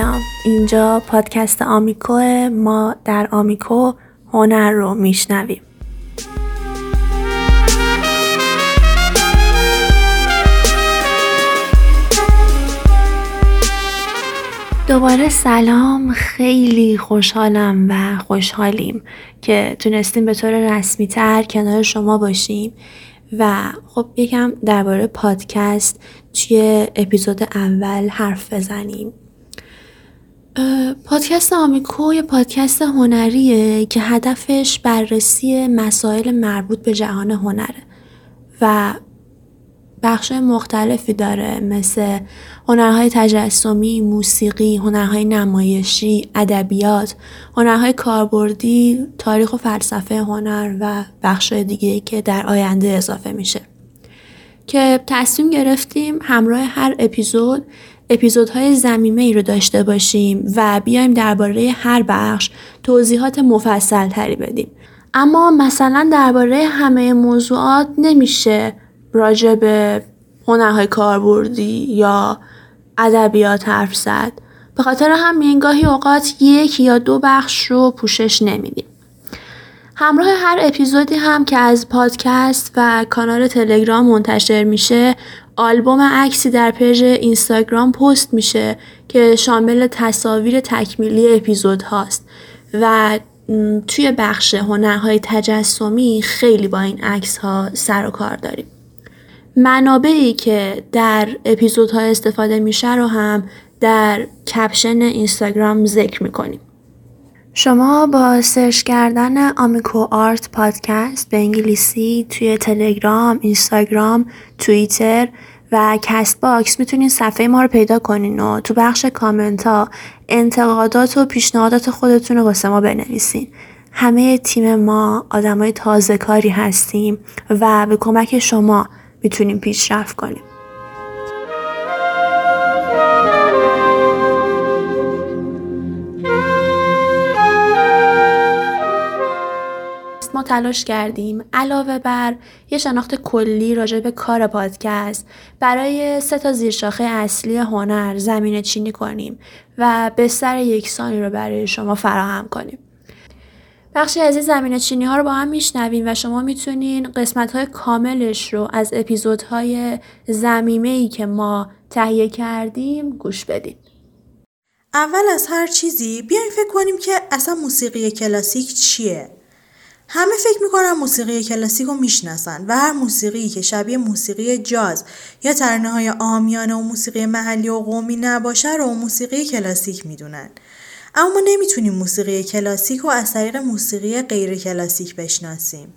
سلام. اینجا پادکست آمیکو ما در آمیکو هنر رو میشنویم. دوباره سلام. خیلی خوشحالم و خوشحالیم که تونستیم به طور رسمی تر کنار شما باشیم. و خب یکم درباره پادکست توی اپیزود اول حرف بزنیم. پادکست آمیکو یه پادکست هنریه که هدفش بررسی مسائل مربوط به جهان هنره و بخش مختلفی داره مثل هنرهای تجسمی، موسیقی، هنرهای نمایشی، ادبیات، هنرهای کاربردی، تاریخ و فلسفه هنر و بخش دیگه که در آینده اضافه میشه. که تصمیم گرفتیم همراه هر اپیزود اپیزودهای زمیمه ای رو داشته باشیم و بیایم درباره هر بخش توضیحات مفصل تری بدیم. اما مثلا درباره همه موضوعات نمیشه راجع به هنرهای کاربردی یا ادبیات حرف زد به خاطر همین گاهی اوقات یک یا دو بخش رو پوشش نمیدیم همراه هر اپیزودی هم که از پادکست و کانال تلگرام منتشر میشه آلبوم عکسی در page اینستاگرام پست میشه که شامل تصاویر تکمیلی اپیزود هاست و توی بخش هنرهای تجسمی خیلی با این عکس ها سر و کار داریم. منابعی که در اپیزودها استفاده میشه رو هم در caption اینستاگرام ذکر می‌کنیم. شما با search کردن Amico Art Podcast به انگلیسی توی تلگرام، اینستاگرام، توییتر و Castbox می‌تونین صفحه ما رو پیدا کنین و تو بخش کامنت ها انتقادات و پیشنهادات خودتون رو واسه ما بنویسین. همه تیم ما آدمای تازه کاری هستیم و به کمک شما می‌تونیم پیشرفت کنیم تلاش کردیم علاوه بر یه شناخت کلی راجع به کار پادکست برای سه تا زیرشاخه اصلی هنر زمینه چینی کنیم و بستر یکسانی رو برای شما فراهم کنیم. بخشی از این زمینه چینی ها رو با هم میشنویم و شما می‌تونین قسمت های کاملش رو از اپیزودهای زمیمه ای که ما تهیه کردیم گوش بدین. اول از هر چیزی بیایم فکر کنیم که اصلا موسیقی کلاسیک چیه؟ همه فکر می‌کنن موسیقی کلاسیک رو می‌شناسن و هر موسیقی که شبیه موسیقی جاز یا ترنه های آمیانه و موسیقی محلی و قومی نباشه رو موسیقی کلاسیک می‌دونن. اما ما نمی‌تونیم موسیقی کلاسیک رو از طریق موسیقی غیر کلاسیک بشناسیم.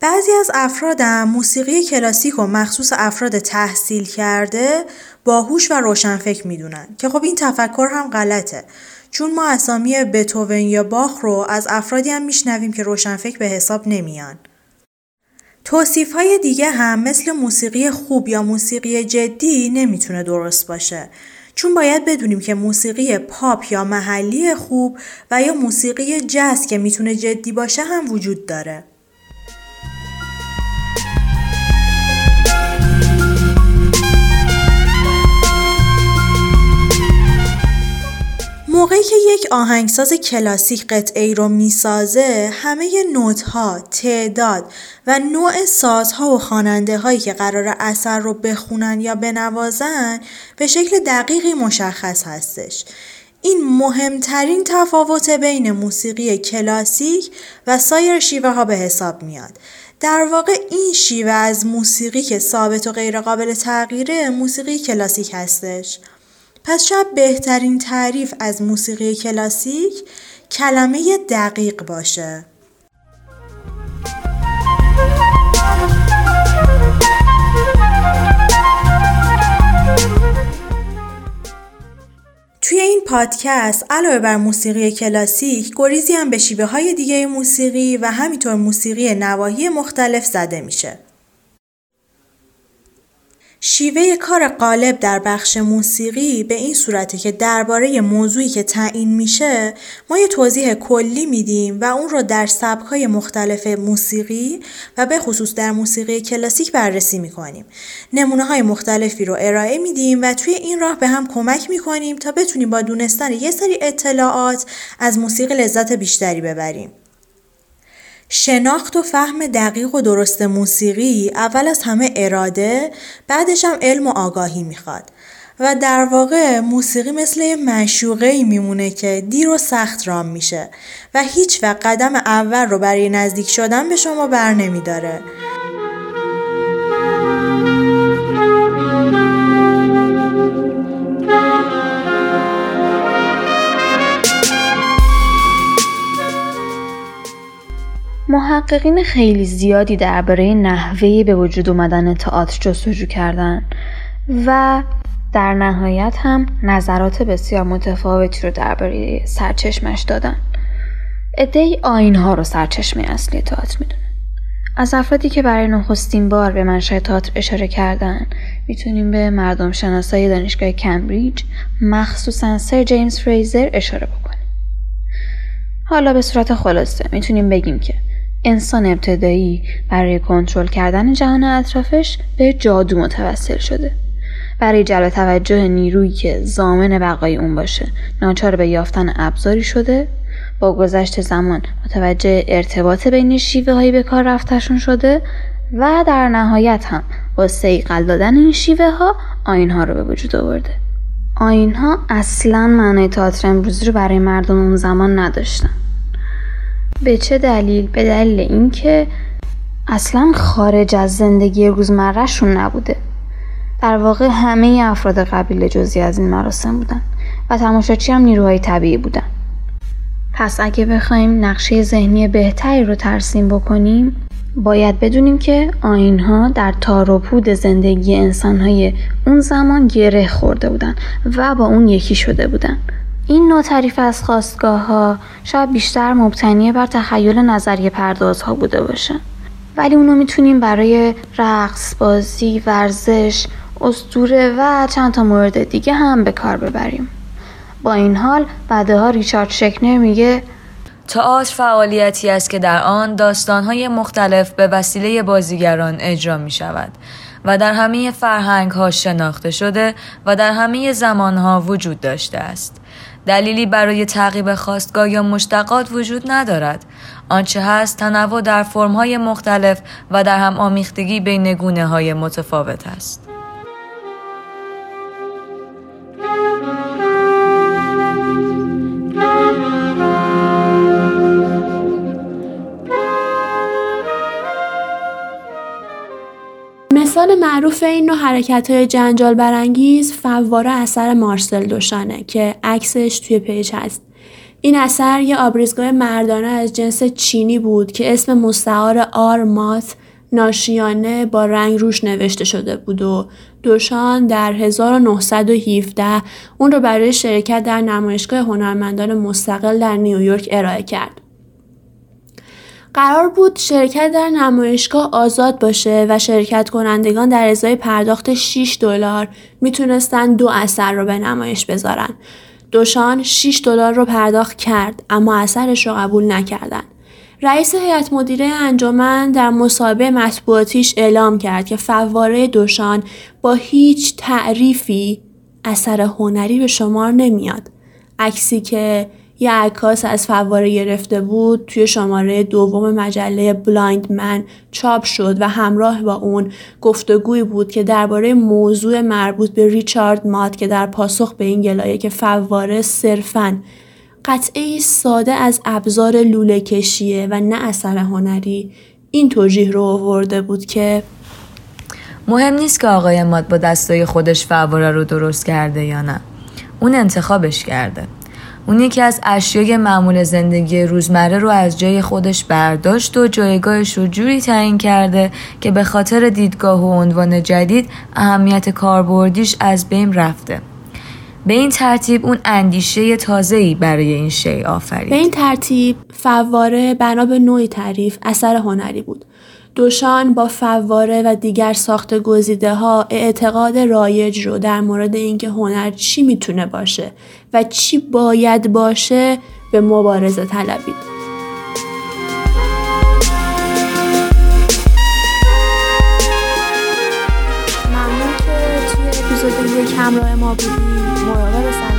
بعضی از افرادم موسیقی کلاسیک و مخصوص افراد تحصیل کرده باهوش و روشنفکر می‌دونن که خب این تفکر هم غلطه چون ما اسامی بتوون یا باخ رو از افرادی هم میشنویم که روشنفکر به حساب نمیان. توصیف های دیگه هم مثل موسیقی خوب یا موسیقی جدی نمی‌تونه درست باشه چون باید بدونیم که موسیقی پاپ یا محلی خوب و یا موسیقی جز که می‌تونه جدی باشه هم وجود داره. موقعی که یک آهنگساز کلاسیک قطعه رو می‌سازه همه نوت ها، تعداد و نوع سازها و خواننده هایی که قرار اثر رو بخونن یا بنوازن به شکل دقیقی مشخص هستش. این مهمترین تفاوت بین موسیقی کلاسیک و سایر شیوه ها به حساب میاد. در واقع این شیوه از موسیقی که ثابت و غیرقابل تغییره موسیقی کلاسیک هستش. پس شاید بهترین تعریف از موسیقی کلاسیک کلمه دقیق باشه. توی این پادکست علاوه بر موسیقی کلاسیک گریزی هم به شیوه های دیگه موسیقی و همینطور موسیقی نواحی مختلف زده میشه. شیوه کار قالب در بخش موسیقی به این صورته که درباره موضوعی که تعیین میشه ما یه توضیح کلی میدیم و اون رو در سبکهای مختلف موسیقی و به خصوص در موسیقی کلاسیک بررسی می‌کنیم. نمونه های مختلفی رو ارائه میدیم و توی این راه به هم کمک می‌کنیم تا بتونیم با دونستن یه سری اطلاعات از موسیقی لذت بیشتری ببریم. شناخت و فهم دقیق و درست موسیقی اول از همه اراده بعدش هم علم و آگاهی می‌خواد و در واقع موسیقی مثل یه معشوقه ای میمونه که دیر و سخت رام میشه و هیچ وقت قدم اول رو برای نزدیک شدن به شما بر نمیداره. محققین خیلی زیادی درباره نحوه به وجود اومدن تئاتر جستجو کردن و در نهایت هم نظرات بسیار متفاوتی رو درباره سرچشمش دادن. ادهی آین ها رو سرچشمه اصلی تئاتر می‌دونن از افرادی که برای نخستین بار به منشأ تئاتر اشاره کردن می‌تونیم به مردم شناسای دانشگاه کمبریج مخصوصا سر جیمز فریزر اشاره بکنیم. حالا به صورت خلاصه می‌تونیم بگیم که انسان ابتدایی برای کنترل کردن جهان اطرافش به جادو متوسل شده. برای جلب توجه نیرویی که زامن بقای اون باشه ناچار به یافتن ابزاری شده با گذشت زمان متوجه ارتباط بین شیوه هایی به کار رفتشون شده و در نهایت هم با سیقل دادن این شیوه ها آین ها رو به وجود آورده. آین ها اصلا معنای تئاتر امروزی رو برای مردم اون زمان نداشتن. به چه دلیل؟ به دلیل اینکه اصلا خارج از زندگی روزمرهشون نبوده. در واقع همه افراد قبیله جزی از این مراسم بودن و تماشاچی هم نیروهای طبیعی بودن. پس اگه بخوایم نقشه ذهنی بهتری رو ترسیم بکنیم باید بدونیم که آینها در تار و پود زندگی انسانهای اون زمان گره خورده بودن و با اون یکی شده بودن. این نوع تعریف از خواستگاه ها شاید بیشتر مبتنی بر تخیل نظریه پردازها بوده باشه ولی اونو می‌تونیم برای رقص، بازی، ورزش، استوره و چند تا مورد دیگه هم به کار ببریم با این حال بعدها ریچارد شکنر میگه تئاتر فعالیتی است که در آن داستانهای مختلف به وسیله بازیگران اجرا می شود و در همه فرهنگ ها شناخته شده و در همه زمان ها وجود داشته است. دلیلی برای تعقیب خواستگاه یا مشتقات وجود ندارد. آنچه هست تنوع در فرمهای مختلف و در هم آمیختگی بین گونه های متفاوت است. معروف این نوع حرکت های جنجال برانگیز فواره اثر مارسل دوشانه که عکسش توی پیج هست. این اثر یه آبریزگاه مردانه از جنس چینی بود که اسم مستعار آرمات ناشیانه با رنگ روش نوشته شده بود و دوشان در 1917 اون رو برای شرکت در نمایشگاه هنرمندان مستقل در نیویورک ارائه کرد. قرار بود شرکت در نمایشگاه آزاد باشه و شرکت کنندگان در ازای پرداخت 6 دلار می‌تونستن دو اثر رو به نمایش بذارن. دوشان 6 دلار رو پرداخت کرد اما اثرش رو قبول نکردن. رئیس هیئت مدیره انجمن در مصاحبه مطبوعاتیش اعلام کرد که فواره دوشان با هیچ تعریفی اثر هنری به شمار نمیاد. عکسی که یه عکاس از فواره گرفته بود توی شماره دوم مجله Blind Man چاپ شد و همراه با اون گفتگویی بود که درباره موضوع مربوط به ریچارد مات که در پاسخ به این گلایه که فواره صرفاً قطعه ساده از ابزار لوله کشیه و نه اثر هنری این توجیه رو آورده بود که مهم نیست که آقای مات با دستای خودش فواره رو درست کرده یا نه. اون انتخابش کرده. اون یکی از اشیای معمول زندگی روزمره رو از جای خودش برداشت و جایگاهش رو جوری تعیین کرده که به خاطر دیدگاه و عنوان جدید اهمیت کاربردیش از بین رفته. به این ترتیب اون اندیشه تازه‌ای برای این شی آفرید. به این ترتیب فواره بنا به نوعی تعریف اثر هنری بود. دوشان با فواره و دیگر ساخت گزیده ها اعتقاد رایج رو در مورد اینکه هنر چی می‌تونه باشه و چی باید باشه به مبارزه طلبید. که توی اپیزود یک همراه ما بودیم مراقب